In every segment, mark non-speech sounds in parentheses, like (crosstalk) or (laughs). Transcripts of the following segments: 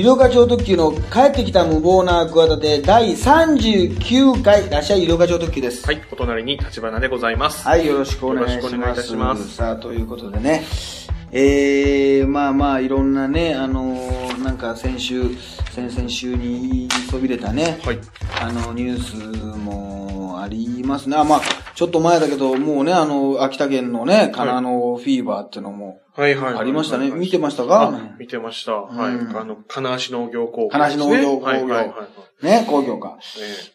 医療課長特急の帰ってきた無謀な企て第39回、らっしゃい医療課長特急です。はい、お隣に立花でございます。はい、よろしくお願いします。よろしくお願いいたしますさあ、ということでね、えー、まあまあ、いろんなね、あのーなんか先週、先々週に言いそびれたね、はい。あの、ニュースもありますね。あまあ、ちょっと前だけど、もうね、あの、秋田県のね、カナのフィーバーっていうのもはいはい。ありましたね。見てましたあか見てました。はい。うんあの、金足農業高校、金足農業高校はいはいはいはい。ね、工業か。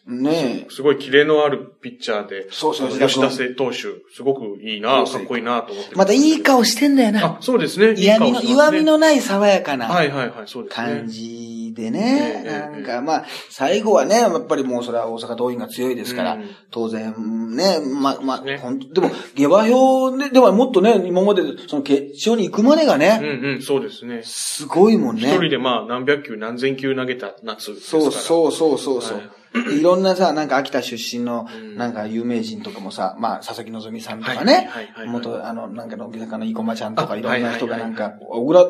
えねえすごいキレのあるピッチャーで、そうそう吉田瀬投手、すごくいいな、かっこいいなと思ってまたいい顔してんだよな。あ、そうですね。嫌味の、いい顔してますね岩みのない爽やかな。はいはいはい、そうですね。感じでね、ええなんかまあ、最後はね、やっぱりもうそれは大阪桐蔭が強いですから、うん。当然ね、ま、まあ、ね。本当でも、下馬評で、ではもっとね、今まで、その決勝に行くまでがうんね、うん、そうですね。すごいもん一ね。人でまあ何百球何千球投げた夏ですから。そうそうそうそうそう。、はい。ろんなさ、なんか秋田出身のう、ん。なんか有名人とかもさ、まあ、佐々木希さんとかはいね元、あの、なんかの、木坂の生駒ちゃんとかあいろんな人がなんか、小倉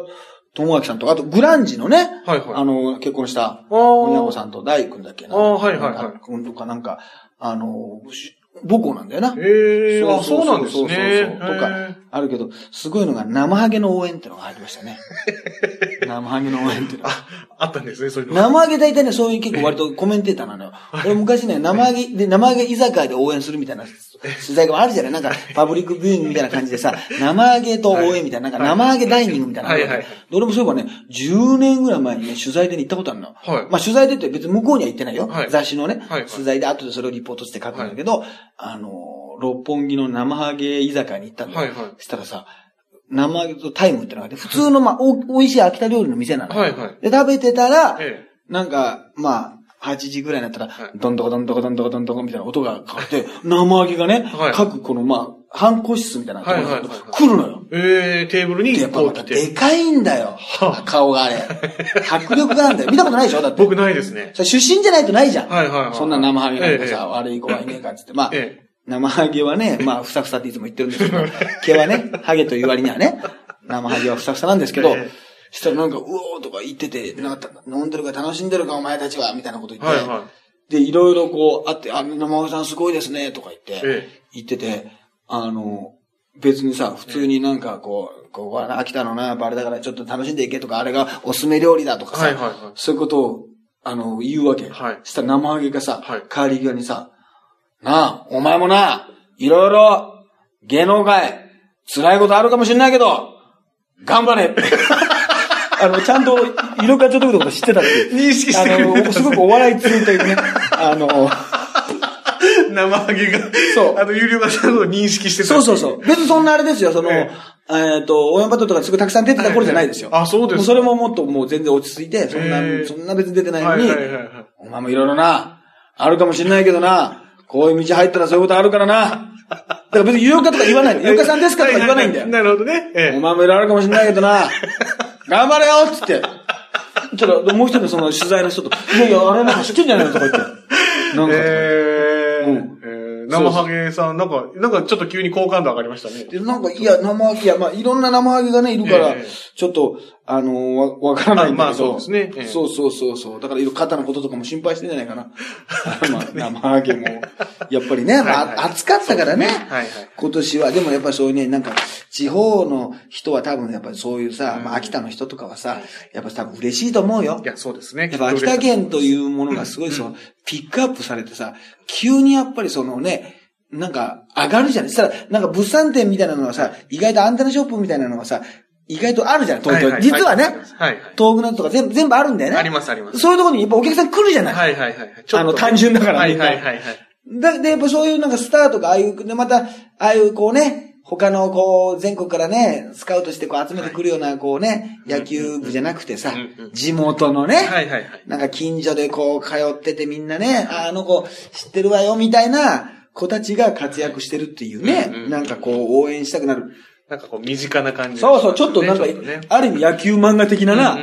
智明さんとか、あとグランジのね、はいはいあの、結婚した、あー親子さんと大君だっけな。あーはいはいはい君とかなんか、あの、し母校なんだよな。へえ、あ、そうなんですそうそうそうね。とかへあるけど、すごいのが生ハゲの応援ってのが入りましたね。(laughs) 生ハゲの応援っていうのが。ーあったんですね、そういうの。生揚げ大体ね、そういう結構割とコメンテーターなのよ。俺昔ね、生揚げで、生揚げ居酒屋で応援するみたいな取材があるじゃない？なんか、パブリックビューイングみたいな感じでさ、生揚げと応援みたいな、なんか生揚げダイニングみたいなはいはいで俺もそういえばね、10年ぐらい前にね、取材でね行ったことあるの。はいまあ取材でって別に向こうには行ってないよ。はい雑誌のね、はいはい取材で後でそれをリポートして書くんだけど、あの、六本木の生揚げ居酒屋に行ったんだよ。はいはいそしたらさ、生揚げとタイムってのがあって、普通のまあ、お、美味しい秋田料理の店なの。はいはい。で、食べてたら、えなんか、まあ、8時ぐらいになったら、はいどんどこどんどこどんどこどんどこみたいな音が変わって、生揚げがね、はい各この、まあ、半個室みたいなところにはいはいはいはい来るのよ。ええ、テーブルにで、やっぱまた。でかいんだよは。顔があれ。(laughs) 迫力があるんだよ。見たことないでしょ？だって。僕ないですね。それ出身じゃないとないじゃん。はいはいはいそんな生揚げなんかえさ、悪い子はいねえかっつって。まあ、ええ生ハゲはね、(laughs) まあ、ふさふさっていつも言ってるんですけど、毛はね、ハゲという割にはね、生ハゲはふさふさなんですけど、ええ。したらなんか、うおーとか言ってて、なんか、飲んでるか楽しんでるかお前たちは、みたいなこと言って、はいはで、いろいろこう、あって、あ、生ハゲさんすごいですね、とか言って、え言ってて、あの、別にさ、普通になんかこう、ここはな秋田のな、バレだからちょっと楽しんでいけとか、あれがおすすめ料理だとかさ、はいはいはい。そういうことを、あの、言うわけ。はい。したら生ハゲがさ、はい。帰り際にさ、なあ、お前もな、いろいろ、芸能界、辛いことあるかもしれないけど、頑張れ (laughs) あの、ちゃんと、色課長ということ知ってたっていう。認識してくれてたんあの、ですすごくお笑い通というね、あの、え生ハゲが、そうあの、有料化さんのを認識してた。そうそうそう。別にそんなあれですよ、その、ええっ、と、応援バトルとかすごいたくさん出てた頃じゃないですよ。あそうですそれももっともう全然落ち着いて、そんな、ええそんな別に出てないのに、はいはいはいはい。お前もいろいろな、あるかもしれないけどな、こういう道入ったらそういうことあるからな。だから別に有料化とか言わないんだよ。有料化さんですかとか言わないんだよ。なるほどね。ええ。お前もいろいろあるかもしれないけどな、頑張れよっつって。ちょっと、もう一人のその取材の人と、いやいや、あれなんか知ってんじゃないのとか言って。なんか、えー生ハゲさん、なんか、なんかちょっと急に好感度上がりましたね。で、なんか、いや、生揚げ、いや、まあ、いろんな生揚げがね、いるから、ええちょっと、あのーわ、わからないんだけど。あまあそうですねええそうそうそうそう。だから、肩のこととかも心配してんじゃ (laughs) ないかな。まあ、生揚げも、やっぱりね、まあ、暑かったからね。はいはい。今年は、でもやっぱりそういうね、なんか、地方の人は多分やっぱりそういうさ、まあ、秋田の人とかはさ、やっぱ多分嬉しいと思うよい。や、そうですね。やっぱ秋田県というものがすごいその、ピックアップされてさ、急にやっぱりそのね、なんか上がるじゃないそしたら、なんか物産展みたいなのはさ、意外とアンテナショップみたいなのがさ、意外とあるじゃない東京。はいはい実はね、はいはい。東北のとか全部、全部あるんだよね。ありますあります。そういうところにやっぱお客さん来るじゃない。はいはいはい。ちょっとねあの単純だからはいみんなはいはいはい。だで、やっぱそういうなんかスターとか、ああいう、で、また、ああいうこうね、他のこう、全国からね、スカウトしてこう集めてくるような、こうね、野球部じゃなくてさ地元のね、はいはいはい。なんか近所でこう通っててみんなね、ああの子知ってるわよみたいな子たちが活躍してるっていうね、なんかこう応援したくなる。なんかこう身近な感じ、そうそう、ちょっとなんか、ね。ある意味野球漫画的なな、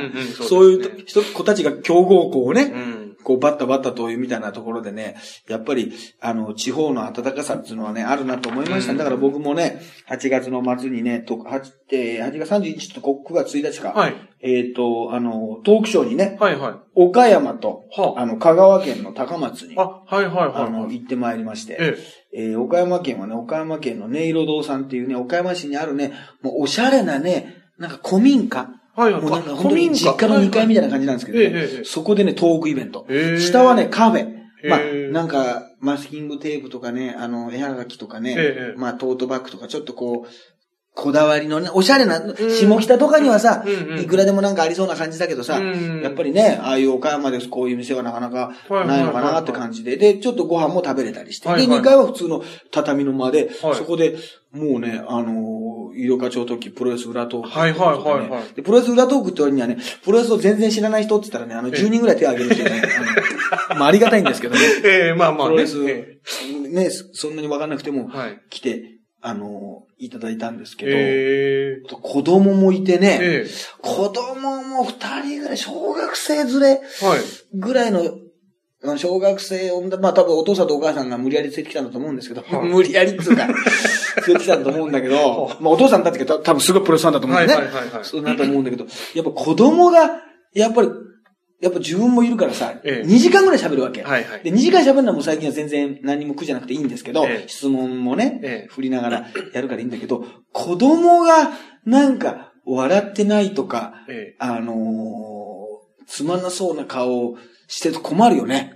そういう人、子たちが強豪校をね、うん。こう、バッタバッタというみたいなところでね、やっぱり、あの、地方の暖かさっていうのはね、あるなと思いました。うんだから僕もね、8月の末にね、と 8, えー8月31日と9月1日か、はい。えっ、と、あの、トークショーにね、はいはい。岡山と、はあの、香川県の高松に、あ。ああ、はいはいはい。の、行ってまいりまして、ええー岡山県はね、岡山県の音色堂さんっていうね、岡山市にあるね、もうおしゃれなね、なんか古民家。え。はいはい。もうなんかあ本当に実家の2階みたいな感じなんですけど、ねええええそこでね、トークイベント。へえ下はね、カフェ。まあなんか、マスキングテープとかね、あの、絵はがきとかね、ええまあ、トートバッグとか、ちょっとこう、こだわりのね、おしゃれな、下北とかにはさ、いくらでもなんかありそうな感じだけどさ、うん。やっぱりね、ああいう岡山でこういう店はなかなかないのかなって感じで、で、ちょっとご飯も食べれたりして、で、はいはい。2階は普通の畳の間で、はい。そこで、もうね、あのー、医療課長特急プロレス裏トーク、はいはいはいはい。で、プロレス裏トークって割にはね、プロレスを全然知らない人って言ったらね、あの、10人ぐらい手を挙げるっていうね、あの、まあ、ありがたいんですけどね。(laughs) ええまあまあね。プロレス、えね、そんなにわかんなくてもえ、はい。あの、いただいたんですけど、ええ子供もいてね、え子供も二人ぐらい、小学生連れ。ぐらいの、あの小学生をまあ多分お父さんとお母さんが無理やり連れてきたんだと思うんですけど、はい。無理やりっつうか、(laughs) 連れてきたんだと思うんだけど、まあお父さんだって多分すごいプロレスファンだと思うんだよね。はいはいはいはい。そうなんだと思うんだけど、やっぱ子供が、やっぱり、やっぱ自分もいるからさ、ええ。2時間ぐらい喋るわけ。はいはい。で、2時間喋るのはもう最近は全然何も苦じゃなくていいんですけど、ええ。質問もね、ええ。振りながらやるからいいんだけど、子供がなんか笑ってないとか、ええ。あのーつまんなそうな顔をしてると困るよね。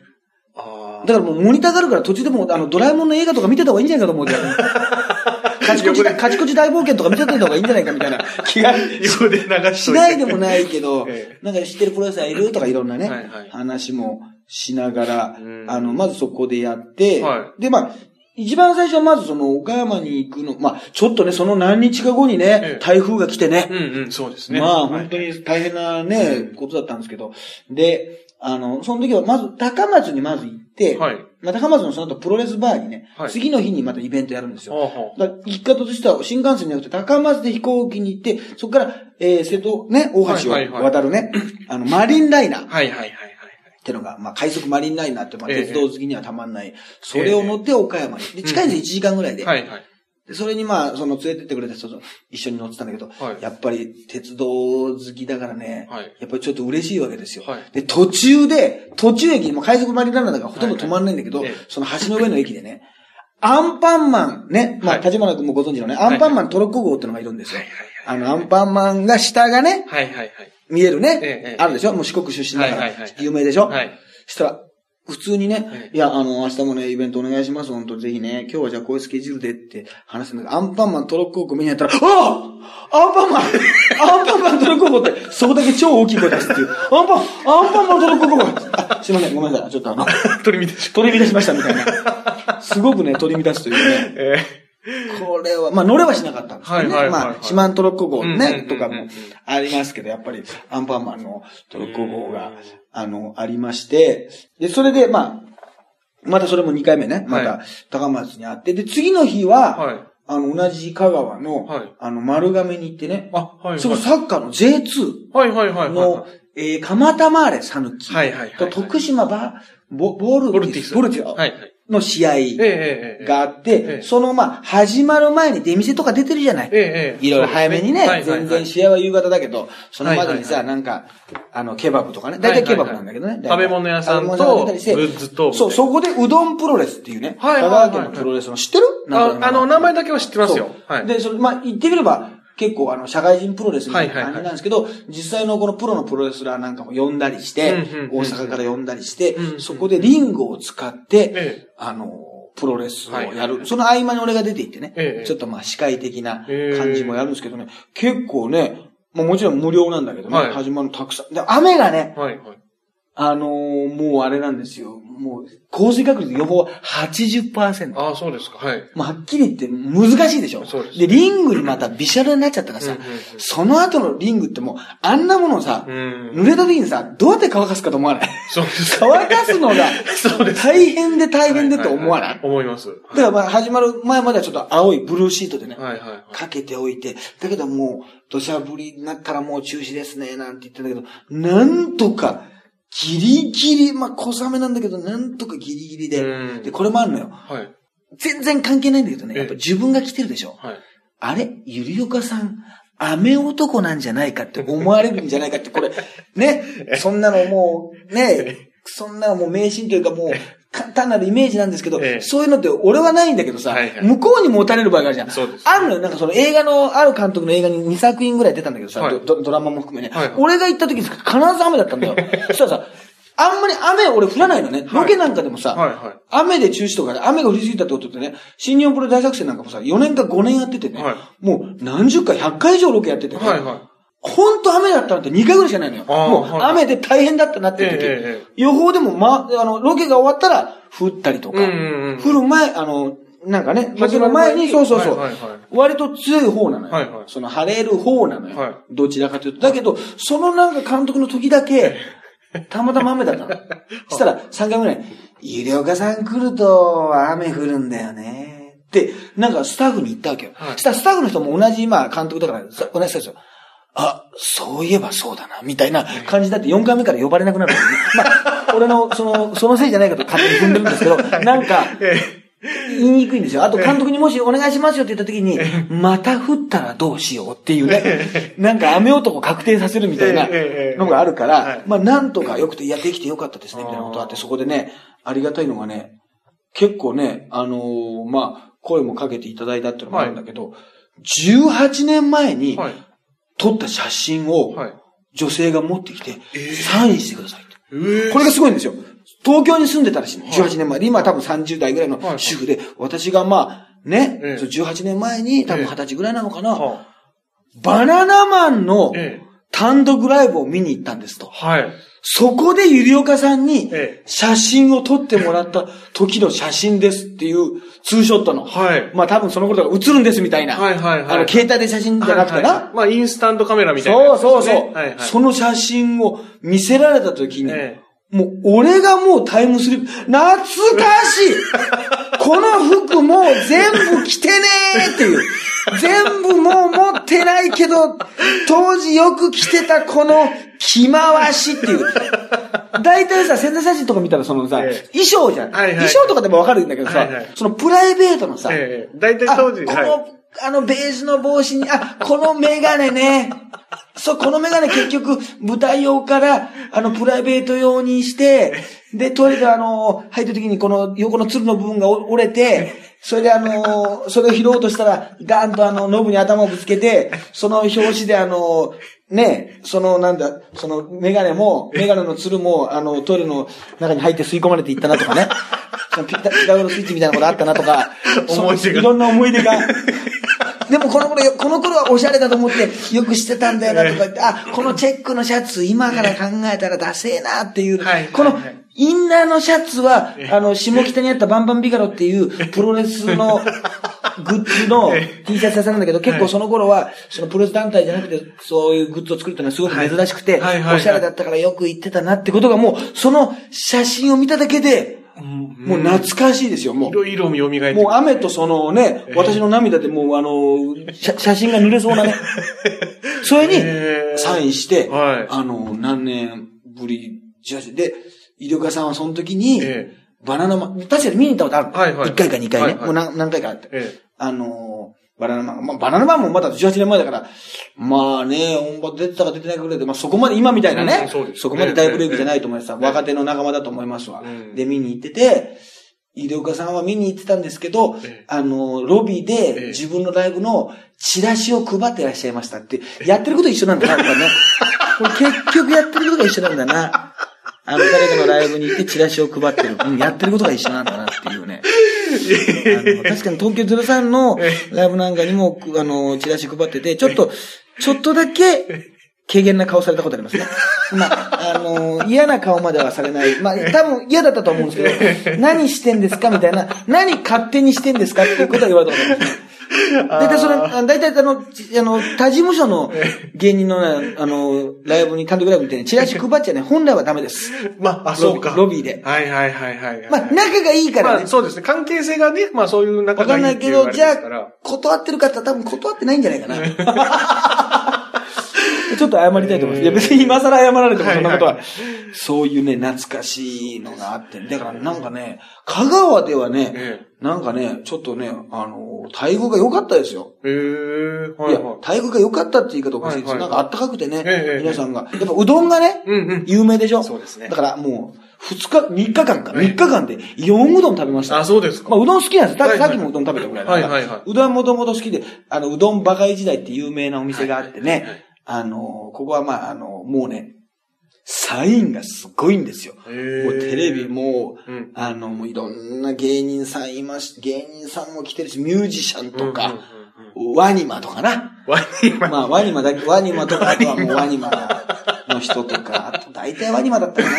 あだからもうモニターがあるから途中でもうあのドラえもんの映画とか見てた方がいいんじゃないかと思うけど、(laughs) カチコチ、カチコチ大冒険とか見てた方がいいんじゃないかみたいな。気が横で流し。しないでもないけど、えなんか知ってるプロレスラーいるとかいろんなね、はいはい。話もしながらうん、あの、まずそこでやって、はで、まあ、一番最初はまずその岡山に行くの、まあ、ちょっとね、その何日か後にね、ええ。台風が来てね、うんうん、そうですね。まあ、はい。本当に大変なね、ことだったんですけど、で、あの、その時はまず高松にまず行って、はい。まあ、高松のその後プロレスバーにね、はい次の日にまたイベントやるんですよ。はあはだから行き方としては新幹線じゃなくて高松で飛行機に行って、そこから、えー、瀬戸、ね、大橋をはいはいはい渡るね、(clears throat) あの、マリンライナーっあはいはいはいはい。てのが、まあ、快速マリンライナーって、まあ、ええ鉄道好きにはたまんない。それを乗って岡山に。で、近いんですよ、1時間ぐらいで。はいはい。でそれにまあ、その連れてってくれた人と一緒に乗ってたんだけど、はい。やっぱり鉄道好きだからね、はい。やっぱりちょっと嬉しいわけですよ。はい。で、途中で、途中駅、もう快速マリンランナーだからほとんど止まんないんだけど、はいはいええ。その橋の上の駅でね、アンパンマン、ね、まあ、はい立花君もご存知のね、アンパンマントロッコ号ってのがいるんですよ。あの、アンパンマンが下がね、はいはいはい。見えるね、ええええ。あるでしょ？もう四国出身だから、有名でしょ、はい。したら、普通にね、ええいや、あの、明日もね、イベントお願いします、本当ぜひね、今日はじゃあこういうスケジュールでって話すんだけど、アンパンマントロッコーコ見にやったら、ああアンパンマン (laughs) アンパンマントロッコーコって、そこだけ超大きい声出すっていう。アンパン、アンパンマントロッコーすいません、ごめんなさい。ちょっとあの、(laughs) 取り乱し。取り乱しましたみたいな。すごくね、取り乱すというね。(laughs) えこれは、まあ乗れはしなかったんですけどね。はいはいはいはいまあ、四万トロッコ号ね、うんとかもありますけど、やっぱりアンパンマンのトロッコ号が、あの、ありまして、で、それで、まあ、またそれも2回目ね、まはた高松にあって、で、次の日は、はい。あの、同じ香川の、はいあの、丸亀に行ってね、あ、はいはい。そこサッカーの J2 はいはいはいはい。の、えー、蒲田マーレ讃岐はいはいはいはいと徳島バ、ボボルボルティス。ボルティスはいはい。の試合。があって、ええ。そのまあ、始まる前に出店とか出てるじゃない。いろいろ早めにね、全然試合は夕方だけど、そのまでにさ、なんか、あの、ケバブとかね、大体ケバブなんだけどね。食べ物屋さんと、グッズと。そう、そこでうどんプロレスっていうね、香川県のプロレスの知ってる？あ、あの、名前だけは知ってますよ。で、それ、まあ、言ってみれば、結構あの、社会人プロレスみたいな感じなんですけど、実際のこのプロのプロレスラーなんかも呼んだりして大阪から呼んだりしてそこでリングを使って、ええ。あの、プロレスをやる。その合間に俺が出て行ってねええ、ちょっとまあ司会的な感じもやるんですけどね、結構ね、まあもちろん無料なんだけどね、はい始まるのたくさん。で、雨がね。あのーもうあれなんですよ。もう、降水確率予報は80%。ああ、そうですか。はい。まあ、はっきり言って難しいでしょ。そうですで、リングにまたビシャルになっちゃったからさ、うんうんうんその後のリングってもう、あんなものさ、うん。濡れた時にさ、どうやって乾かすかと思わない？そうです。乾かすのがそうです。大変で大変でと思わない？はは思います。だからまあ始まる前まではちょっと青いブルーシートでね、はいはいはい。かけておいて、だけどもう、土砂降りになったらもう中止ですね、なんて言ってんだけど、なんとか、ギリギリ、まあ、小雨なんだけど、なんとかギリギリで。うんで、これもあるのよ。はい。全然関係ないんだけどね、ええやっぱ自分が来てるでしょ。はい。あれ？ゆりおかさん、雨男なんじゃないかって思われるんじゃないかって、これ、ね、(laughs) そんなのもう、ね、(laughs) そんなのもう迷信というかもう、か単なるイメージなんですけど、ええ。そういうのって俺はないんだけどさ、はいはい。向こうに持たれる場合があるじゃん。そうです。あるのよ。なんかその映画の、ある監督の映画に2作品ぐらい出たんだけどさ、はい。ドドラマも含めね、はいはい。俺が行った時に必ず雨だったんだよ。(laughs) そしたらさ、あんまり雨俺降らないのね。ロケなんかでもさ、はいはい。雨で中止とかで、雨が降りすぎたってことってね、新日本プロ大作戦なんかもさ、4年か5年やっててね、はい。もう何十回、100回以上ロケやっててね、はいはほんと雨だったのって2回ぐらいしかないのよ。もうはい雨で大変だったなっていう時、ええええ予報でもま、あの、ロケが終わったら降ったりとか、うんうんうん降る前、あの、なんかね、ロケ始まるの前に、そうそうそう、はいはいはい割と強い方なのよ。はいはいその晴れる方なのよ。はいどちらかというと。だけど、そのなんか監督の時だけ、たまたま雨だったの。(laughs) そしたら3回ぐらい、ゆりおかさん来ると雨降るんだよね。って、なんかスタッフに言ったわけよ。はいそしたらスタッフの人も同じ、まあ監督だから、さ同じ人ですよ。あ、そういえばそうだな、みたいな感じだって4回目から呼ばれなくなる。まあ、俺の、その、そのせいじゃないかと勝手に踏んでるんですけど、(laughs) なんか、言いにくいんですよ。あと監督にもしお願いしますよって言った時に、また降ったらどうしようっていうね、なんか雨男確定させるみたいなのがあるかはらい、まあなんとか良くて、いや、できてよかったですね、みたいなことがあって、そこでね、ありがたいのがね、結構ね、あのーまあ、声もかけていただいたっていうのもあるんだけど、18年前にはい。撮った写真をはい。女性が持ってきて、ええサインしてくださいって。えーこれがすごいんですよ。東京に住んでたらしいの。18年前で、今は多分30代ぐらいのはい主婦で、私がまあ、ね、ええそう18年前に、多分ええ20歳ぐらいなのかな、はバナナマンのええ単独ライブを見に行ったんですと。はい。そこでゆりおかさんにええ写真を撮ってもらった時の写真ですっていうツーショットの。はい。まあ多分その頃から映るんですみたいな。はいはいはいあの、携帯で写真じゃなくてな。はいはいまあ、インスタントカメラみたいなやそうそうそう。はいはい。その写真を見せられた時に、えもう、俺がもうタイムスリップ、懐かしい (laughs) この服もう全部着てねーっていう。全部もう持ってないけど、当時よく着てたこの着回しっていう。大体さ、宣材写真とか見たらそのさ、ええ衣装じゃん、はいはい衣装とかでもわかるんだけどさ、はいはいそのプライベートのさ、えええ大体当時、の、はい。あの、ベージュの帽子に、あ、このメガネね。そう、このメガネ結局、舞台用から、あの、プライベート用にして、で、トイレであの、入った時にこの横の鶴の部分が折れて、それであの、それを拾おうとしたら、ガーンとあの、ノブに頭をぶつけて、その表紙であの、ね、そのなんだ、そのメガネも、メガネの鶴も、あの、トイレの中に入って吸い込まれていったなとかね。(laughs) そのピタピタゴラスイッチみたいなことあったなとか、そ思い出がいろんな思い出が。でもこの頃よ、この頃はおしゃれだと思ってよくしてたんだよなとか言って、あ、このチェックのシャツ今から考えたらダセえなっていうはいはいはい、このインナーのシャツは、あの、下北にあったバンバンビガロっていうプロレスのグッズの (laughs) T シャツ屋さんなんだけど、結構その頃は、そのプロレス団体じゃなくて、そういうグッズを作るっていうのはすごく珍しくておしゃれだったからよく言ってたなってことがもう、その写真を見ただけで、もう懐かしいですよ、もう。色々蘇ってもう雨とそのね、私の涙でもうあの、写写真が濡れそうなね。(laughs) それにサインして、はい。あの、何年ぶり、18で、医療家さんはその時に、えバナナマン、確かに見に行ったことある。はいはい1回か2回ね。はいはいもう何何回かあって。ええあのー、バナナマン、まあ、バナナマンもまだ18年前だから、まあね、音場出てたか出てないかぐらいで、まあそこまで今みたいなね、うんそうですこまで大ブレイクじゃないと思います、ええ若手の仲間だと思いますわ。うんで、見に行ってて、医療家さんは見に行ってたんですけど、ええあのー、ロビーええで自分のライブのチラシを配ってらっしゃいましたって、やってること一緒なんだな、ね。これ結局やってることが一緒なんだな。あの、誰かのライブに行ってチラシを配ってる。(laughs) うん、やってることが一緒なんだなっていうね。(laughs) あの確かに東京03の (laughs) ライブなんかにも、あの、チラシ配ってて、ちょっと、ちょっとだけ、軽減な顔されたことありますね。まあ、あの、嫌な顔まではされない。まあ、多分嫌だったと思うんですけど、何してんですかみたいな、何勝手にしてんですかっていうことは言われたことありますね。大体それ、あ大体あの、ちあの、他事務所の芸人のね、あの、ライブに、単独ライブみたいにチラシ配っちゃね、本来はダメです。(laughs) まあ、あ、そうか。ロビーではいはいはいはい。まあ、仲がいいからねまあ、。そうですね。関係性がね、まあそういう仲わかがいんないけど、いっていうあれじゃあ、断ってる方は多分断ってないんじゃないかな。(laughs) ちょっと謝りたいと思います。いや、別に今更謝られてもそんなことは、はいそういうね、懐かしいのがあって、だからなんかね、香川ではね、えなんかね、ちょっとね、あの、待遇が良かったですよ。え。へえ。はいいやはい。、待遇が良かったって言い方おかしいです。なんかあったかくてね、ええ皆さんが。やっぱうどんがね。有名でしょ？そうですねだからもう、二日、三日間か、三日間で4うどん食べました。あ、そうですか。まあ、うどん好きなんです。ささっきもうどん食べたぐらいだから。はいはいはいうどんはもともと好きで、あの、うどんバカイ時代って有名なお店があってね、あの、ここはまあ、あの、もうね、サインがすごいんですよ。もうテレビも、うん。あの、もういろんな芸人さんいまし、芸人さんも来てるし、ミュージシャンとか、ワニマとかな。ワニマ。まあ、ワニマだけ、ワニマとか、あとはもうワニマの人とか、あと大体ワニマだったかな。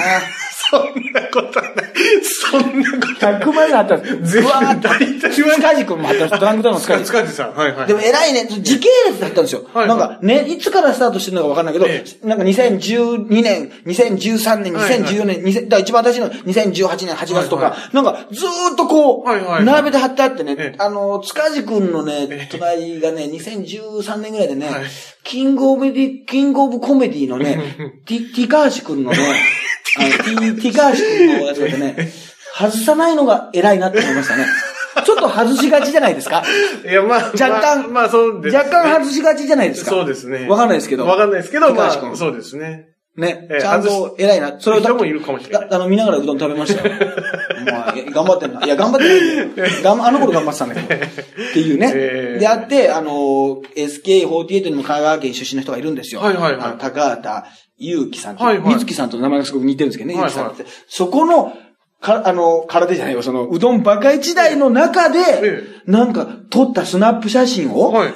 そんなことない。そんなことない。100万円あったんです。全部うわっと大体塚地君もあったんです。ドランクダウンの塚地。塚地さん。はい。はい。でも偉い。ね。時系列だったんですよ。はい。なんかね、い。つからスタートしてるのかわかんない。けど、えなんか2012年、2013年、2014年、2000だ一番私の2018年8月とか、はい。なんかずーっとこう、はい。はい。並べて貼ってあってね、ええあの、塚地君のね、隣がね、2013年ぐらい。でね、はい。キングオブディ、キングオブコメディのね、ティ、ティカーシ君のね、あの、ティ、ティカーシ君のやつでね、外さないのが偉いなって思いましたね。ちょっと外しがちじゃないですか？いや、まあ、若干まあ、まあそうですね。若干外しがちじゃないですか？そうですね。わかんないですけど。わかんないですけど、まあ、そうですね。ねえ。えちゃんと偉いな。それを人もいるかもしれないあの、見ながらうどん食べましたよ。まあ、頑張ってんな。いや、頑張ってないんだあの頃頑張ってたんだけど。っていうね。ええであって、あの、SK48 にも香川県出身の人がいるんですよ。はいはいはいあの高畑祐樹さんって。はいはい水木さんと名前がすごく似てるんですけどね、はいはい祐樹さんって。そこの、か、あの、空手じゃないよ、その、うどんバカ一代の中でえ、なんか、撮ったスナップ写真を、はい。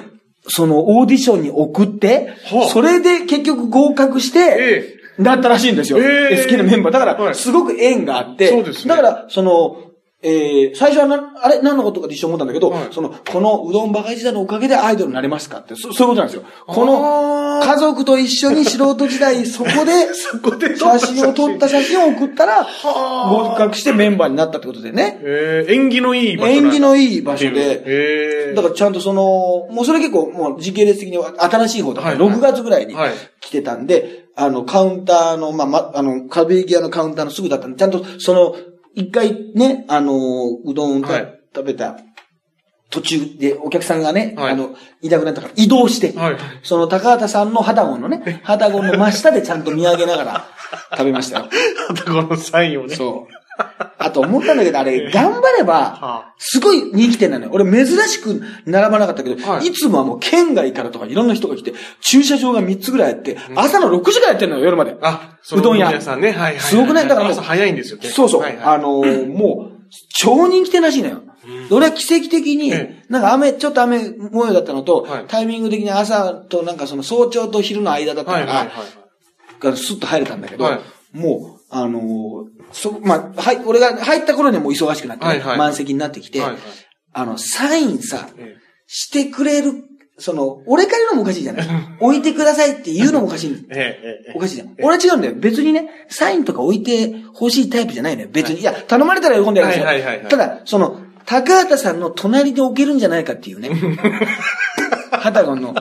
そのオーディションに送って、はあそれで結局合格して、えだったらしいんですよ。ええ SK のメンバー。だから、はいすごく縁があって、そうですねだから、その、えー、最初はな、あれ何のことかって一瞬思ったんだけど、はい。その、このうどんバカ時代のおかげでアイドルになれますかって、そそういうことなんですよ。この、家族と一緒に素人時代、(laughs) そこで、そこで写真を撮った写真を送ったら、は合格してメンバーになったってことでね。えー、縁起のいい場所縁起のいい場所で、ええだからちゃんとその、もうそれ結構もう時系列的には新しい方だから、はいはい。6月ぐらいにはい。来てたんで、あの、カウンターの、まあ、ま、あの、壁際のカウンターのすぐだったんで、ちゃんとその、一回ね、あの、うどんたはい食べた途中でお客さんがね、はいあの、いなくなったから移動して、はい。その高畑さんの肌ゴンのね、肌ゴンの真下でちゃんと見上げながら食べましたよ。あとこのサインをね。そう。(laughs) あと思ったんだけど、あれ、頑張れば、はすごい人気店なのよ。俺珍しく並ばなかったけど、はい。い、つもはもう県外からとかいろんな人が来て、駐車場が3つぐらいあって、朝の6時からやってんのよ、夜まで。あ、うどん屋。皆さんね、はいはいはい。すごくない？だからもう朝早いんですよ。そうそう。はいはい。あのーもう、超人気店らしいのよ。俺は奇跡的にえ、なんか雨、ちょっと雨模様だったのと、はい。タイミング的に朝となんかその早朝と昼の間だったから、スッと入れたんだけど、はい。もう、あのーそ、まあ、はい、俺が入った頃にはもう忙しくなって、はいはい満席になってきて、はいはいあの、サインさ、えしてくれる、その、俺からのもおかしいじゃない置いてくださいって言うのもおかしい。(laughs) ええええおかしいじゃん。俺は違うんだよ。別にね、サインとか置いて欲しいタイプじゃないのよ。別に。いや、頼まれたら喜んでやるんですよ。はいはいはいはいただ、その、高畑さんの隣で置けるんじゃないかっていうね。(laughs) ハタゴンの。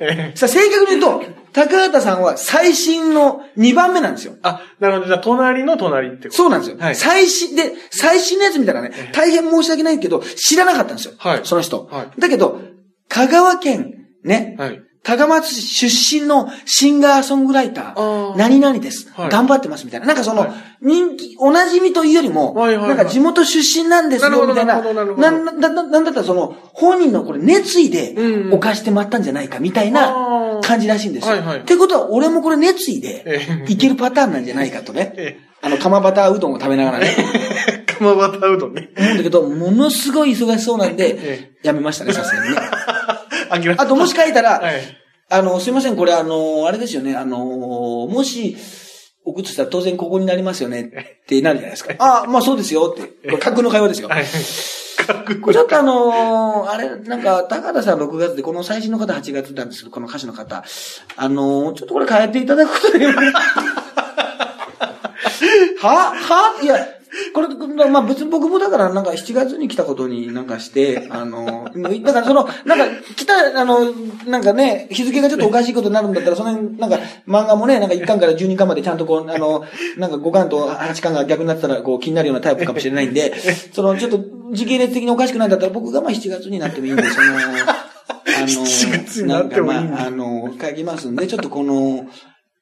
ええさあ、正確に言うと、高畑さんは最新の2番目なんですよ。あ、なるほど。じゃあ、隣の隣ってことそうなんですよ。はい最新、で、最新のやつ見たらね、大変申し訳ないけど、知らなかったんですよ。はいその人。はいだけど、香川県、ね、はい。高松市出身のシンガーソングライタあー、ー何々です、はい頑張ってますみたいな。なんかその、はい人気、お馴染みというよりも、はいはいはいなんか地元出身なんですよ、みたいな。なななんなんだなんだったらその、本人のこれ熱意で犯してもらったんじゃないか、みたいあなー感じらしいんですよ。はいはいってことは、俺もこれ熱意でええいけるパターンなんじゃないかとね。えあの、釜バターうどんを食べながらね。え。(laughs) 釜バターうどんね。思うんだけど、ものすごい忙しそうなんでえ、やめましたね、さすがにね。(laughs) あと、もし書いたら、はい。あの、すいません、これあの、あれですよね、あの、もし、送ってたら当然ここになりますよねってなるじゃないですか。ああ、まあそうですよって。これ架空の会話ですよ。はい。ちょっとあのーあれ、なんか、高田さん6月で、この最新の方8月なんですけど、この歌手の方。あのーちょっとこれ変えていただくことで。(laughs) は？は？いや、(laughs) これ、まあ別に僕もだからなんか7月に来たことになんかして、あの、(laughs) だからその、なんか来た、あの、なんかね、日付がちょっとおかしいことになるんだったら、その辺、なんか漫画もね、なんか1巻から12巻までちゃんとこう、あの、なんか5巻と8巻が逆になってたらこう気になるようなタイプかもしれないんで、(laughs) そのちょっと時系列的におかしくないんだったら僕がまあ7月になってもいいんで、その、あの、7月になってもいいんだなんかまあ、あの、書きますんで、ちょっとこの、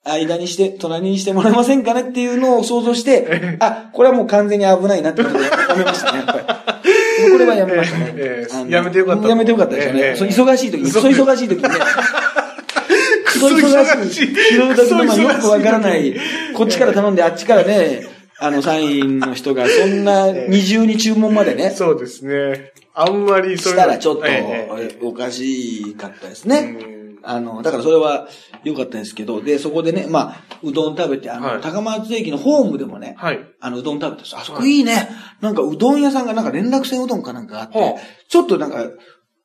間にして、隣にしてもらえませんかねっていうのを想像して、あ、これはもう完全に危ないなってことでやめましたね、やっぱり。これはやめましたね。ええあのやめてよかったやめてよかったですよね。ええそう忙しい時に、そう忙しい時にね。クソ忙しい。拾う時のまあよくわからない。こっちから頼んで、あっちからね、あの、サインの人が、そんな二重に注文までね、そうですね。あんまりそうしたらちょっとええおかしかったですえね。えあの、だからそれは良かったですけど、で、そこでね、まあ、うどん食べて、あの、はい高松駅のホームでもね、はい。あの、うどん食べてあそこいいね。なんかうどん屋さんがなんか連絡船うどんかなんかあって、はあちょっとなんか、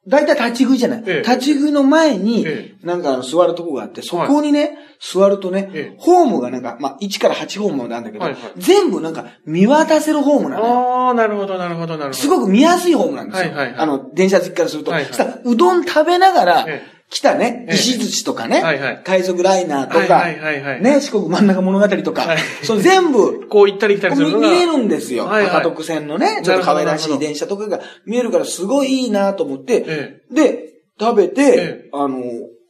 だいたい立ち食いじゃない、ええ立ち食いの前にえ、なんかあの座るとこがあって、そこにね、座るとね、ええホームがなんか、まあ、1から8ホームまであるんだけど、はいはい全部なんか見渡せるホームなのよ。ああ、なるほど、なるほど、なるほど。すごく見やすいホームなんですよ。はいはいはいあの、電車好きからすると。はいはいそしたらうどん食べながらええ、来たね、ええ。石槌とかね、はいはい。海賊ライナーとか、はいはいはいはいね、四国真ん中物語とか、はい。その全部、こう行ったり来たりするのが。見見えるんですよ。はいはい。高徳線のね、ちょっと可愛らしい電車とかが見えるからすごいいいなと思って、えで、食べて、えあの、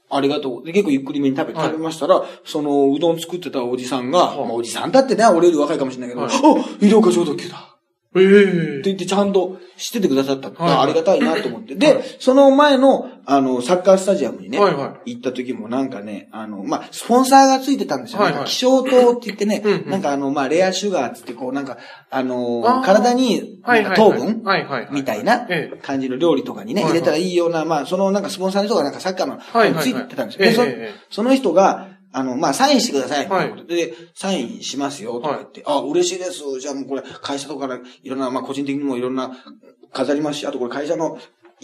ありがとう。で、結構ゆっくりめに食べ食べましたら、その、うどん作ってたおじさんが、はいまあおじさんだってね、俺より若いかもしれないけど、はい。あ、医療課長特急だ。ええって言ってちゃんと知っててくださったありがたいなと思って。で、その前の、あの、サッカースタジアムにね、はいは行った時もなんかね、あの、まあ、スポンサーがついてたんですよ。はいはい。気象糖って言ってね、うんうん。なんかあの、まあ、レアシュガーって言って、こう、なんか、あのあー。体に、糖分はいはいはい。みたいなええ。感じの料理とかにね、はいはい。入れたらいいような、まあ、そのなんかスポンサーの人がなんかサッカーの、はいはいはい。ついてたんですよ。で、そその人が、あの、まあ、サインしてください。はいで、でサインしますよ、とか言って、あ、嬉しいです。じゃあもうこれ、会社とかいろんな、まあ、個人的にもいろんな、飾りますし、あとこれ会社の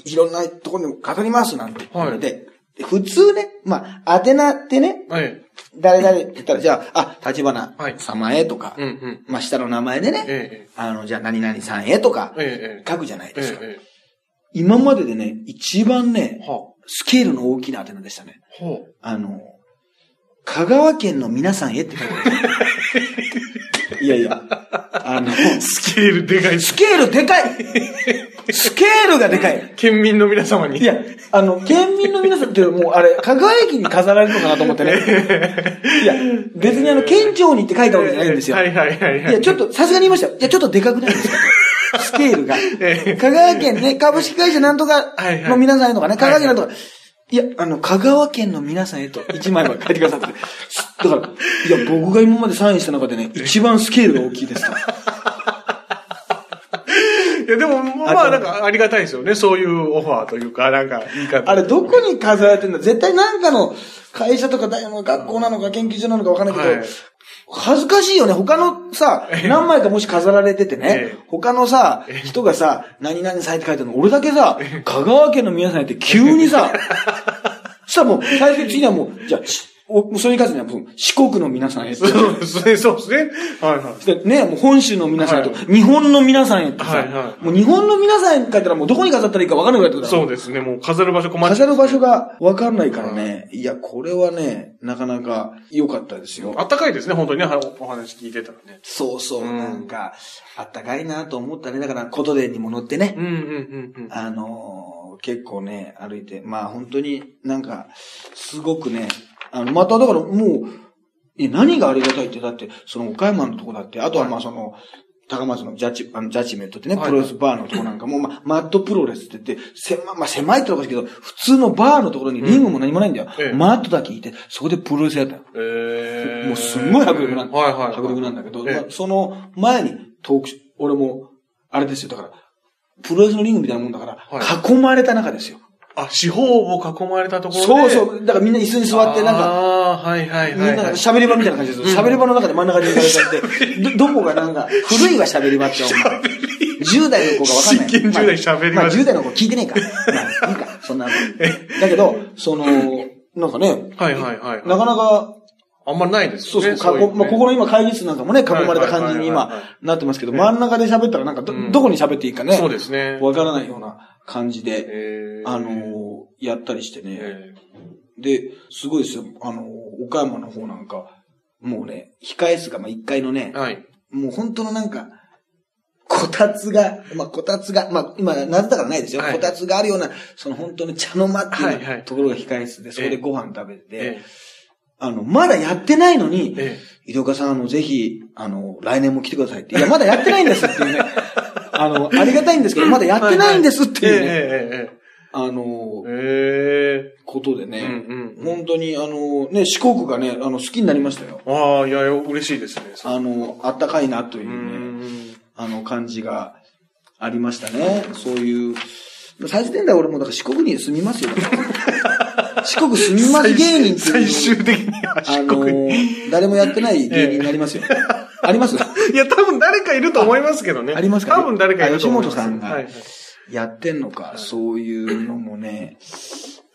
いろんなところにも飾りますなんて言われて、で普通ね、まあ、宛名ってね、え誰々って言ったら、じゃあ、あ、立花はい様へとか、えうんうん。まあ、下の名前でね、ええあの、じゃあ何々さんへとか、書くじゃないえですか。ええ今まででね、一番ね、はスケールの大きな宛名でしたね。あ。ほあの、香川県の皆さんへって書いてある。(laughs) いやいや、あの、う。スケールでかい。スケールでかいスケールがでかい県民の皆様に。いや、あの、県民の皆さんってもうあれ、香川駅に飾られるのかなと思ってね。(laughs) いや、別にあの、県庁にって書いたわけじゃないんですよ。はいはいはいはい。いや、ちょっと、さすがに言いましたよ。いや、ちょっとでかくないですか (laughs) スケールが。え香川県ね、株式会社なんとかの皆さんへとかね、香川県なんとか。いや、あの、香川県の皆さんへと、一枚は書いてくださって。(laughs) だから、いや、僕が今までサインした中でね、一番スケールが大きいですから。(laughs) いや、でも、まあ、なんか、ありがたいですよね。そういうオファーというか、なんか、言い方。あれ、どこに飾られてんだ絶対なんかの会社とか大学学校なのか研究所なのかわかんないけど、はい。恥ずかしいよね。他のさ、何枚かもし飾られててねええ、他のさ、人がさ、何々さんって書いてあるの、俺だけさ、香川県の皆さんって急にさ、そしたらもう、最終的にはもう、じゃあ、しおもうそれに関しては四国の皆さんへって。そうですね、そうですね。はいはい。でね、もう本州の皆さんへと、は日本の皆さんへってさ、はいはいもう日本の皆さんへったらもうどこに飾ったらいいかわかんなくなってくるから。そうですね、もう飾る場所困っ飾る場所がわかんないからね。いや、これはね、なかなか良かったですよ。あったかいですね、本当にね、はお話聞いてたらね。そうそう、うんなんか、あったかいなと思ったね。だから、ことでにも乗ってね。うんうんうんうん。あのー結構ね、歩いて、まあ本当になんか、すごくね、あの、まただからもう、え、何がありがたいって、だって、その岡山のとこだって、あとはまあその、高松のジャッジ、あの、ジャッジメントってね、はい。プロレスバーのとこなんかも、まあ、マットプロレスって言って、狭、まあ狭いってのかしいけど、普通のバーのところにリングも何もないんだよ。ええ。マットだけいて、そこでプロレスやったよ。えー。もうすんごい迫力なんはいはい。迫力なんだけど、ええ。まあ、その前にトーク俺も、あれですよ、だから、プロレスのリングみたいなもんだから、は囲まれた中ですよ。あ、四方を囲まれたところで？そうそう。だからみんな椅子に座って、なんか、ああ、はいはいみんはいは。ない喋り場みたいな感じですよ。喋り場の中で真ん中に行かれちゃって、(laughs) ど、どこがなんか、古いわ喋り場って、お前。10代の子がわかんない。真剣10代喋り場まあ、まあ10代の子聞いてねえか。まあ、いいか、そんなの。(laughs) だけど、その、なんかね、はいはいはい。なかなか、あんまりないですそうそう、よね。いねまあ、ここの今会議室なんかもね、囲まれた感じに今はいはいはいはい、なってますけど、真ん中で喋ったらなんかど、うんどこに喋っていいかね、そうですね。わからないような感じで、えーあのーやったりしてね。えで、すごいですよ。あのー岡山の方なんか、もうね、控え室がまあ1階のねー、はい。もう本当のなんか、こたつが、まあ、こたつが、まあ、今、夏だからないですよ。はいこたつがあるような、その本当の茶の間っていうところが控え室で、そこでご飯食べて、えあの、まだやってないのに、え井戸岡さん、あの、ぜひ、あの、来年も来てくださいって。いや、まだやってないんですっていうね。あの、ありがたいんですけど、まだやってないんですっていうね。ええあの、ええことでね、うんうんうん本当に、あの、ね、四国がね、あの、好きになりましたよ。ああ、いや、嬉しいですね。あの、あったかいなといううね、ん。あの、感じがありましたね。そういう、最終点では俺もだから四国に住みますよ。(laughs) 四国住みます芸人っていう最終的にはあ四の国に。、誰もやってない芸人になりますよ。(laughs) あります？(laughs) いや、多分誰かいると思いますけどね。ありますか？多分誰かいると思います。あ吉本さんがはい。はいやってんのか、そういうのもね、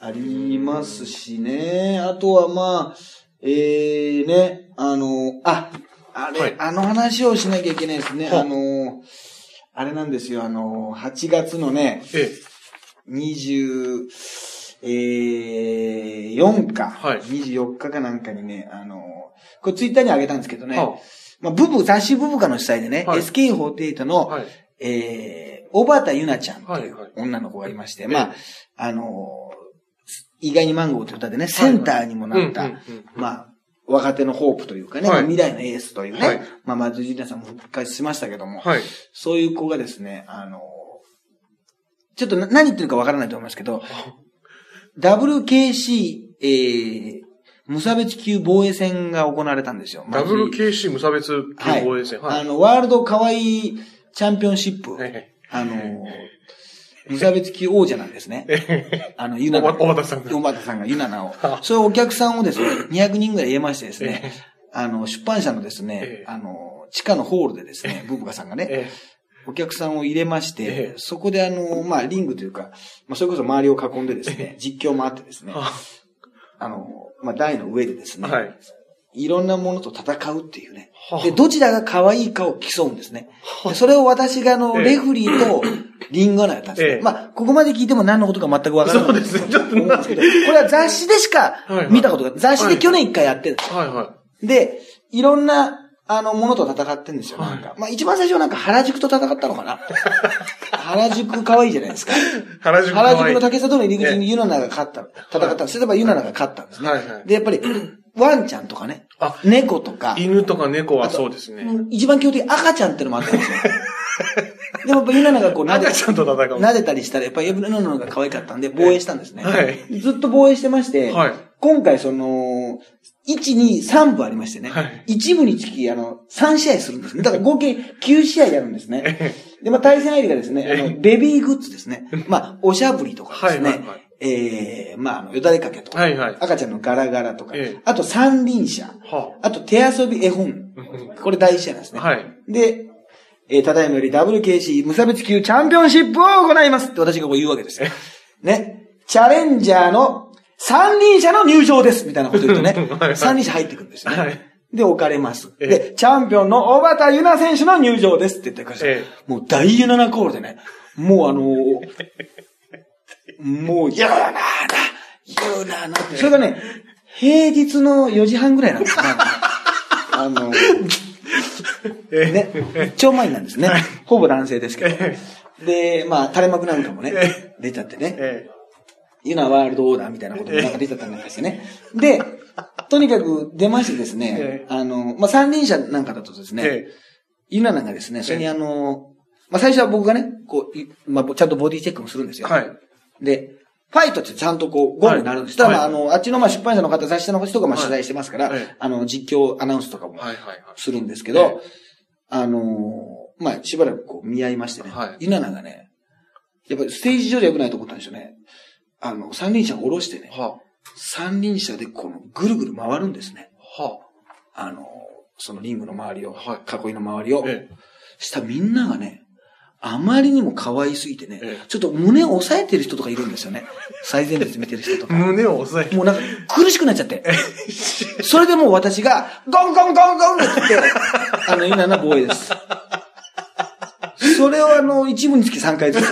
ありますしね。あとはまあ、えー、ね、あの、あ、あれ、はい。あの話をしなきゃいけないですね。はあの、あれなんですよ、あの、8月のね、え20、えー、4か、はい。24日かなんかにね、あの、これツイッターに上げたんですけどね、え。はまあ、ブブ、雑誌ブブカの主催でね、はい。SK48 あの、はい。えー、小畑ゆなちゃんというはいはい。女の子がいまして、ええ。まあ、あのー意外にマンゴーという歌でね、センターにもなった、まあ、若手のホープというかね、はい。まあ未来のエースというね、はい。まあ、まずジュリアさんも復活しましたけども、はい。そういう子がですね、あのーちょっとな何言ってるかわからないと思いますけど、(laughs) WKC、えー、無差別級防衛戦が行われたんですよ。WKC 無差別級防衛戦。はい。あの、ワールド可愛いチャンピオンシップ、えあの、無差別級王者なんですね。えあの、ユナナ。おば小畑さんが。小畑さんがユナナを。は。そういうお客さんをですね、200人ぐらい入れましてですねえ、あの、出版社のですねえ、え。あの、地下のホールでですね、ブブカさんがね、えお客さんを入れましえてえ、そこであの、まあ、リングというか、まあ、それこそ周りを囲んでですね、実況もあってですねあの、まあ、台の上でですね、はい。いろんなものと戦うっていうね。はあで、どちらが可愛いかを競うんですね。でそれを私があの、ええレフリーと (laughs) リングアナやったんですね。ええまあ、ここまで聞いても何のことか全くわからない。そうですねちょっと思うんですけど、これは雑誌でしか見たことが、雑誌で去年一回やってるんです。はいはで、いろんな、あの、ものと戦ってるんですよ。はいなんか。まあ、一番最初はなんか原宿と戦ったのかな。(laughs) 原宿可愛いじゃないですか。い。原宿原宿の竹里の入り口にユナナが勝った、戦ったんです。例えばユナナが勝ったんですね。はいはい。で、やっぱり、(clears throat) ワンちゃんとかね、あ、猫とか、犬とか猫はそうですね。うん一番基本的に赤ちゃんってのもあったんですよ。(laughs) でもやっぱユナナがこう撫で赤ちゃんと戦う。撫でたりしたら、やっぱりユナナのが可愛かったんで防衛したんですね。はい。ずっと防衛してまして、はい。今回その、1、2、3部ありましてね。はい1部につき、あの、3試合するんですね。だから合計9試合やるんですね。えで、まあ対戦相手がですね、あの、ベビーグッズですね。(laughs) まあ、おしゃぶりとかですね。はいはいはいええまあ、よだれかけとか、はいはい。赤ちゃんのガラガラとか、ええあと三輪車、はあと手遊び絵本。これ第一試合なんですね。はい。で、えーただいまより WKC 無差別級チャンピオンシップを行いますって私がこう言うわけですよ。ね。チャレンジャーの三輪車の入場ですみたいなこと言うとね (laughs) 三輪車入ってくるんですよね。はいで、置かれます。ええで、チャンピオンの小畑優奈選手の入場ですって言ってください。えもう大ユナナコールでね、もうあのー (laughs) もう、ユナナ、ユナナって、それがね、平日の4時半ぐらいなんですよ。なんかあのえね、超前なんですね。ほぼ男性ですけど。で、まあ、垂れ幕なんかもね、出ちゃってね。えユナワールドオーダーみたいなこともなんか出ちゃったんですよね。で、とにかく出ましてですねえ、あの、まあ、三輪車なんかだとですね、えユナナがですね、それにあの、まあ、最初は僕がね、こう、いまあ、ちゃんとボディチェックもするんですよ。はい。で、ファイトってちゃんとこう、ゴングになるんです。ただ、まあ、はいあの、あっちのまあ出版社の方、雑誌社の人がまあはい取材してますから、はいあの、実況アナウンスとかもはいはいはい。するんですけど、あのーまあ、しばらくこう見合いましてね、はいユナナがね、やっぱりステージ上で良くないと思ったんですよね。あの、三輪車を下ろしてね、は三輪車でこのぐるぐる回るんですね。あ。はあの、そのリングの周りを、は囲いの周りを。あ。えしたらみんながね、あまりにも可愛すぎてね、ええちょっと胸を押さえてる人とかいるんですよね。最前列見てる人とか。胸を押さえて。もうなんか苦しくなっちゃって。それでもう私が、ゴンゴンゴンゴンって言って、あの、今の防衛です。それをあの、一部につき3回ずつ。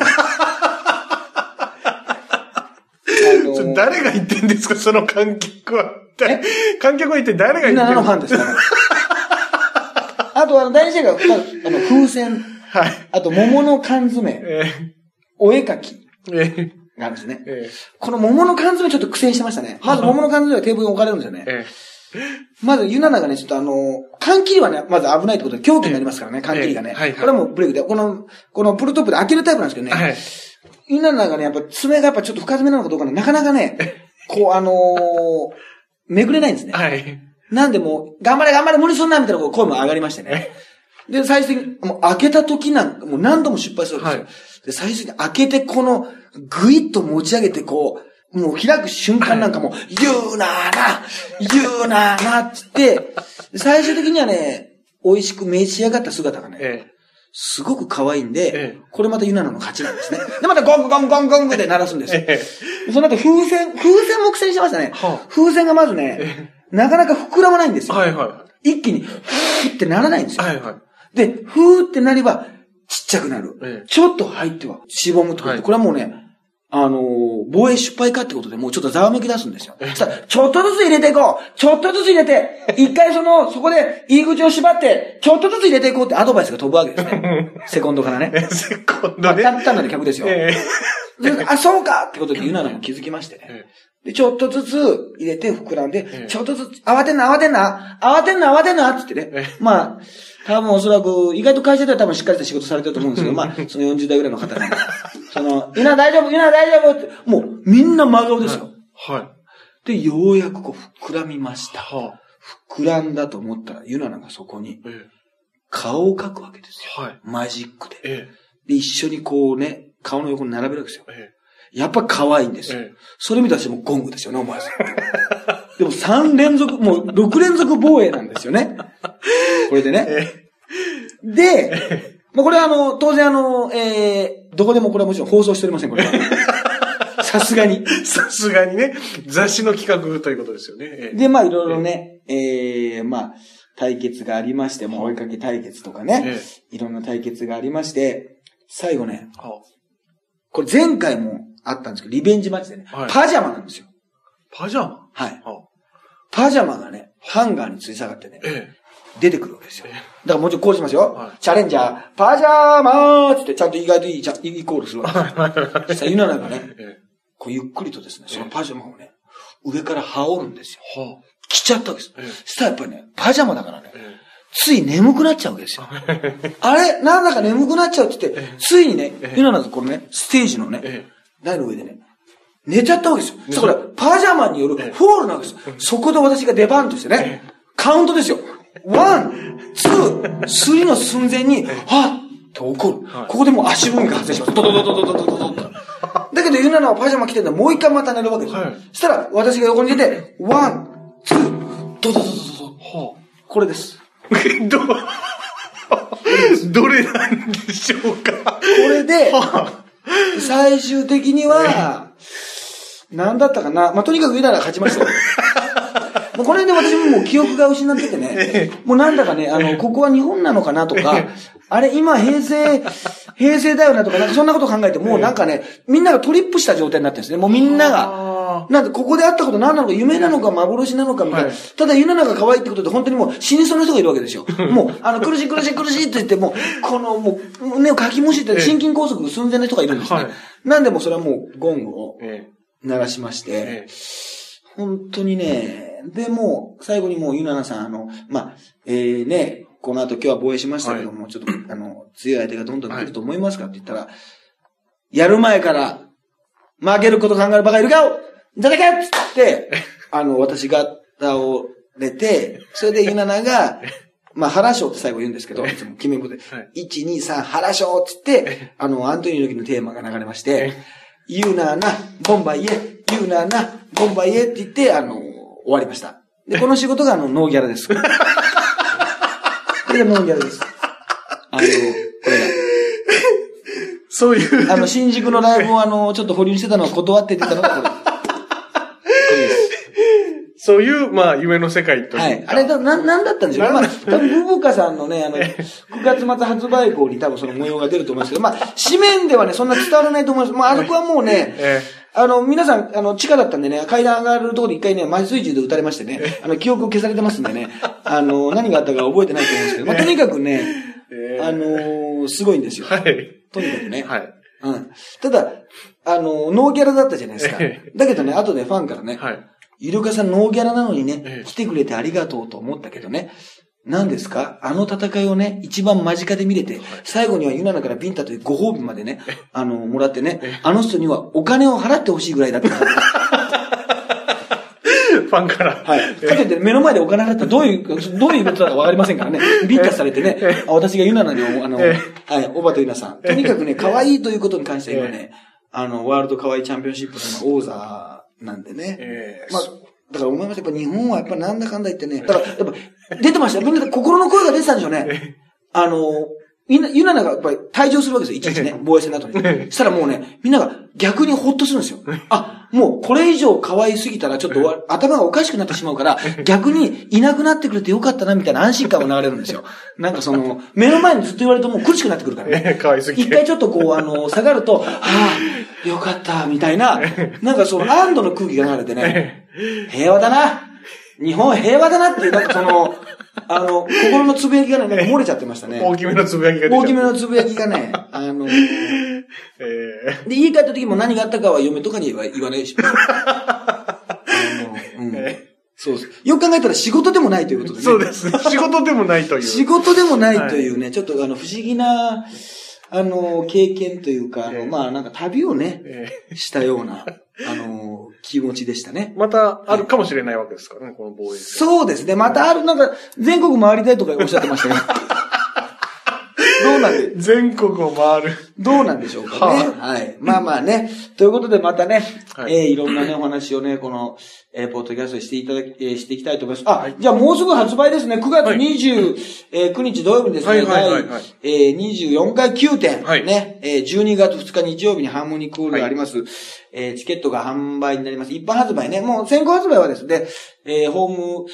あのそれ誰が言ってんですか、その観客は。観客は一体誰が言ってん7のファンですから。(laughs) あと、あの、第二試合が、あの、風船、はい。あと、桃の缶詰、えお絵描きー、えがあるんですねー、。えこの桃の缶詰ちょっと苦戦してましたね。まず桃の缶詰がテーブルに置かれるんですよねー、。えまず、ユナナがね、ちょっとあの、缶切りはね、まず危ないってことで狂気になりますからね、缶切りがね。ええはいはいこれはもうブレイクで、この、このプルトップで開けるタイプなんですけどね。ー、はい。ユナナがね、やっぱ爪がやっぱちょっと深爪なのかどうかね、なかなかね、(laughs) こうあのーめくれないんですね。はい。なんでもう、頑張れ頑張れ無理すんなみたいな声も上がりましてね。で、最終的に、もう開けた時なんか、もう何度も失敗するんですよ。はいで、最終的に開けてこの、ぐいっと持ち上げてこう、もう開く瞬間なんかもう、言うなーな、言うなーなっつって、で最終的にはね、美味しく召し上がった姿がね、えすごく可愛いんで、ええこれまたユナナの勝ちなんですね。で、またゴングゴングゴングゴングで鳴らすんです。えその後風船、風船も苦戦してましたね。はあ風船がまずね、なかなか膨らまないんですー、よ。はいは一気に、ふーってならないんですい。よ。はいはい。で、ふーってなれば、ちっちゃくなる。ええちょっと入っては、しぼむとで、はいこれはもうね、あのー防衛失敗かってことで、もうちょっとざわめき出すんですよ。そしたら、ちょっとずつ入れていこうちょっとずつ入れて一回その、そこで入り口を縛って、ちょっとずつ入れていこうってアドバイスが飛ぶわけですね。(laughs) セコンドからね。え、セコンまあ、ドね。単単なる客ですよ。えそれであ、そうかってことでユナナも気づきましてね。えで、ちょっとずつ入れて膨らんで、ええちょっとずつ、慌てんな、慌てんな、慌てんな、慌てんな、つってねえ。まあ、多分おそらく、意外と会社では多分しっかりした仕事されてると思うんですけど、まあ、その40代ぐらいの方が、その、ユナ大丈夫、ユナ大丈夫？って、もう、みんな真顔ですよ。はい。で、ようやくこう、膨らみました。は膨らんだと思ったら、ユナナがそこにあ、え顔を描くわけですよ。ー、はい。マジックで。えで、一緒にこうね、顔の横に並べるわけですよー、。えやっぱ可愛いんですー、よ。えそれ見たらもうゴングですよね、思わず。でも3連続、もう6連続防衛なんですよね。(laughs) これでー、ね。えで、まあこれはあの、当然あの、えー、どこでもこれはもちろん放送しておりません、これは。(laughs) さすがに。ー、さすがにね、雑誌の企画ということですよね。えーで、まあいろいろね、えー、まあ、対決がありまして、もう追いかけ対決とかね、えいろんな対決がありまして、最後ね、これ前回もあったんですけど、リベンジマッチでね、はいパジャマなんですよ。パジャマ？はい。はあパジャマがね、ハンガーに吊り下がってね、え出てくるわけですよ。だからもうちょっとこうしますよ。はいチャレンジャー、パジャーマーつってちゃんと意外といい、いいコールするわけですよ。そしたらユナナがねこうゆっくりとですね、そのパジャマをね、上から羽織るんですよ。ー、はあ着ちゃったわけです。したらやっぱりね、パジャマだからね、えつい眠くなっちゃうわけですよ。(laughs) あれ？なんだか眠くなっちゃうって言って、ついにね、ユナナがこのね、ステージのね、台の上でね、寝ちゃったわけですよ。そしたら、パジャマによるフォールなわけですよ。そこで私が出番としてね、カウントですよ。ワン、ツー、スリーの寸前に、はっって起こる。ここでもう足踏みが発生します。ドドドドドドドドドドだけど、ユナナはパジャマ着てんだもう一回また寝るわけですよ。はいそしたら、私が横に出て、ワン、ツー、ドドドドドド。ー、はこれです。あ。ど、どれなんでしょうかこれで、は最終的には、何だったかな。まあ、とにかくユナナが勝ちましたよ。もうこれで私ももう記憶が失っててね、もうなんだかね、あの、ここは日本なのかなとか、あれ今平成、平成だよなとか、なんかそんなこと考えて、もうなんかね、みんながトリップした状態になってるんですね。もうみんなが。あなんで、ここで会ったこと何なのか、夢なのか、幻なのか、みたいな。はい。ただ、ユナナが可愛いってことで、本当にもう死にそうな人がいるわけですよ。(laughs) もう、あの、苦しい苦しい苦しいって言って、もう、この、もう、胸をかきむしって、ええ。心筋梗塞寸前の人がいるんですね。はい。なんでもうそれはもう、ゴングをえ鳴らしまして、本当にね、で、もう、最後にもう、ユナナさん、あの、まあ、えー、ね、この後今日は防衛しましたけども、ちょっと、あの、強い相手がどんどん来ると思いますかって言ったら、やる前から、負けること考えるバカいるかいただけっつって、(laughs) あの、私が倒れて、それでユナナが、(laughs) まあ、腹章って最後言うんですけど、い。つも決め事で、はい。1、2、3、腹章っつって、(laughs) あの、アントニオ猪木のテーマが流れまして、ユーナーな、ボンバイエ、ユーナーな、ボンバイエって言って、あの、終わりました。で、この仕事があの、ノーギャラです。これがノーギャラです。あの、これが。そういう。あの、新宿のライブをあの、ちょっと保留してたのを断って出たのがこれ。(laughs) そういう、まあ、夢の世界というか。はい。あれだ、な、なんだったんでしょうね。まあ、多分、ブブカさんのね、あの、9月末発売号に多分その模様が出ると思いますけど、まあ、紙面ではね、そんな伝わらないと思います。まあ、あそこはもうね、えあの、皆さん、あの、地下だったんでね、階段上がるところで一回ね、麻酔銃で撃たれましてね、あの、記憶を消されてますんでね、(laughs) あの、何があったか覚えてないと思うんですけど、まあ、とにかくね、ええあのーすごいんですよ。はい。とにかくね。はい。うん。ただ、あの、ノーギャラだったじゃないですかえ。だけどね、後でファンからね、はい。ゆるかさんノーギャラなのにねええ、来てくれてありがとうと思ったけどね、何ですか？あの戦いをね、一番間近で見れて、最後にはユナナからビンタというご褒美までね、あの、もらってね、あの人にはお金を払ってほしいぐらいだった。(laughs) ファンから。はい。かといって目の前でお金払ったらどういう、どういうイベントだかわかりませんからね。ビンタされてね、あ私がユナナに、あの、え？はい、オバとユナさん。とにかくね、可愛いということに関しては今ね、あの、ワールド可愛いチャンピオンシップの王座なんでね。ええ？まあ、だから思います。やっぱ日本はやっぱなんだかんだ言ってね。だから、やっぱ出てましたよ。みんな心の声が出てたんでしょうね。あの、みんな、ユナナがやっぱり退場するわけですよ。いちいちね。防衛戦の後に。そしたらもうね、みんなが逆にホッとするんですよ。あ、もうこれ以上可愛すぎたらちょっと頭がおかしくなってしまうから、逆にいなくなってくれてよかったなみたいな安心感が流れるんですよ。なんかその、目の前にずっと言われるともう苦しくなってくるからね。ええ、かわいすぎて。一回ちょっとこう、あの、下がると、(laughs) ああ、よかった、みたいな、なんかその安堵の空気が流れてね、平和だな日本平和だなっていう、なんかその、あの、心のつぶやきがね、なんか漏れちゃってましたね。大きめのつぶやきが大きめのつぶやきがね、あの、で、え家帰った時も何があったかは嫁とかには言わないし。あのうんえそうです。よく考えたら仕事でもないということでね。えそうですね。仕事でもないという。仕事でもないというね、ちょっとあの、不思議な、あの、経験というか、あの、ええまあ、なんか旅をね、ええしたような、あの、気持ちでしたね。またあるかもしれないわけですからね、この防衛戦。そうですね。またある、なんか、全国回りたいとかおっしゃってましたけど。どうなんで、全国を回る。どうなんでしょうかね。はい。まあまあね。ということでまたね、はいえーいろんなね、お話をね、この、えーポッドキャストでしていただき、えーしていきたいと思います。あ、じゃあもうすぐ発売ですね。9月29日土曜日にですね、はいはいはいはい第、えー24回9点、はいね、えー12月2日日曜日にハーモニークールがあります。えーチケットが販売になります。一般発売ね、もう先行発売はですね、えーホーム、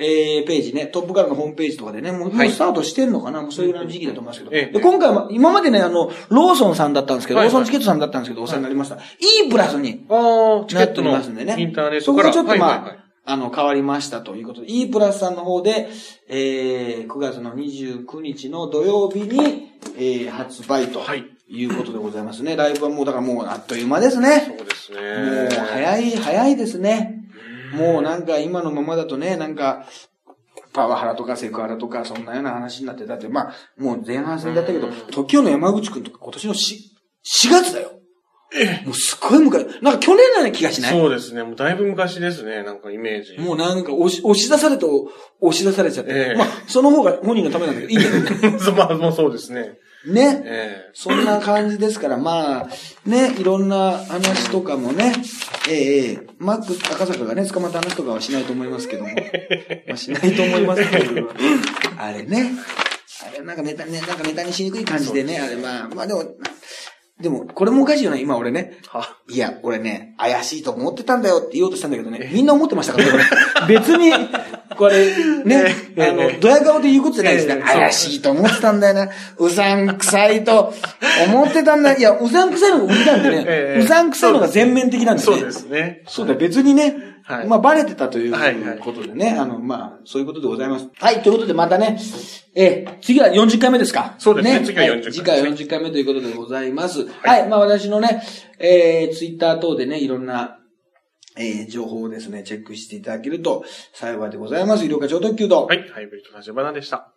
えーページね、トップからのホームページとかでね、もう,、スタートしてんのかなもうそういうぐらいの時期だと思いますけど。ええで、今回は、今までね、あの、ローソンさんだったんですけど、ローソンチケットさんだったんですけど、お世話になりました。E プラスにああ、チケなっておりットのますんでね。インターネッそトから。こがちょっとまあ、あの、変わりましたということで、E プラスさんの方で、えー、9月の29日の土曜日に、えー、発売とはいいうことでございますね。ライブはもう、だからもうあっという間ですね。そうですもう、ね。早い、早いですね。もうなんか今のままだとね、なんか、パワハラとかセクハラとか、そんなような話になって、だってまあ、もう前半戦だったけど、時の山口くんとか今年の 4, 4月だよ。もうすっごい昔、なんか去年のような気がしない？そうですね。もうだいぶ昔ですね。なんかイメージ。もうなんか押し、押し出されと押し出されちゃって。ええまあ、その方が本人のためなんだけど、いいんだけどね。(laughs) まあ、もうそうですね。ね。えそんな感じですから、まあ、ね、いろんな話とかもね、ええええマック赤坂がね、捕まった話とかはしないと思いますけども。(laughs) まあ、しないと思いますけど、あれね。あれなんかネタ、ね、なんかネタにしにくい感じでね、あれまあ、まあでも、でも、これもおかしいよね、今俺ね。いや、俺ね、怪しいと思ってたんだよって言おうとしたんだけどね、みんな思ってましたからね、(laughs) これ。別に、これ、ね、え？えあの、ドヤ顔で言うことじゃないですね。え？え？怪しいと思ってたんだよな。うさんくさいと思ってたんだ。いや、うさんくさいのが売りなんでねえ、え？うさんくさいのが全面的なんでね。そうですね。そうだ、別にね、はいまあ、バレてたというはいはいことでね、あの、まあ、そういうことでございます。はい、ということでまたね、えー次は40回目ですか？そうですね次は40回い次回は40回目ということでございます。はい、まあ私のね、えー、ツイッター等でね、いろんな、えー、情報をですね、チェックしていただけると幸いでございます。医療課長特急と。はい。ハイブリッド立花でした。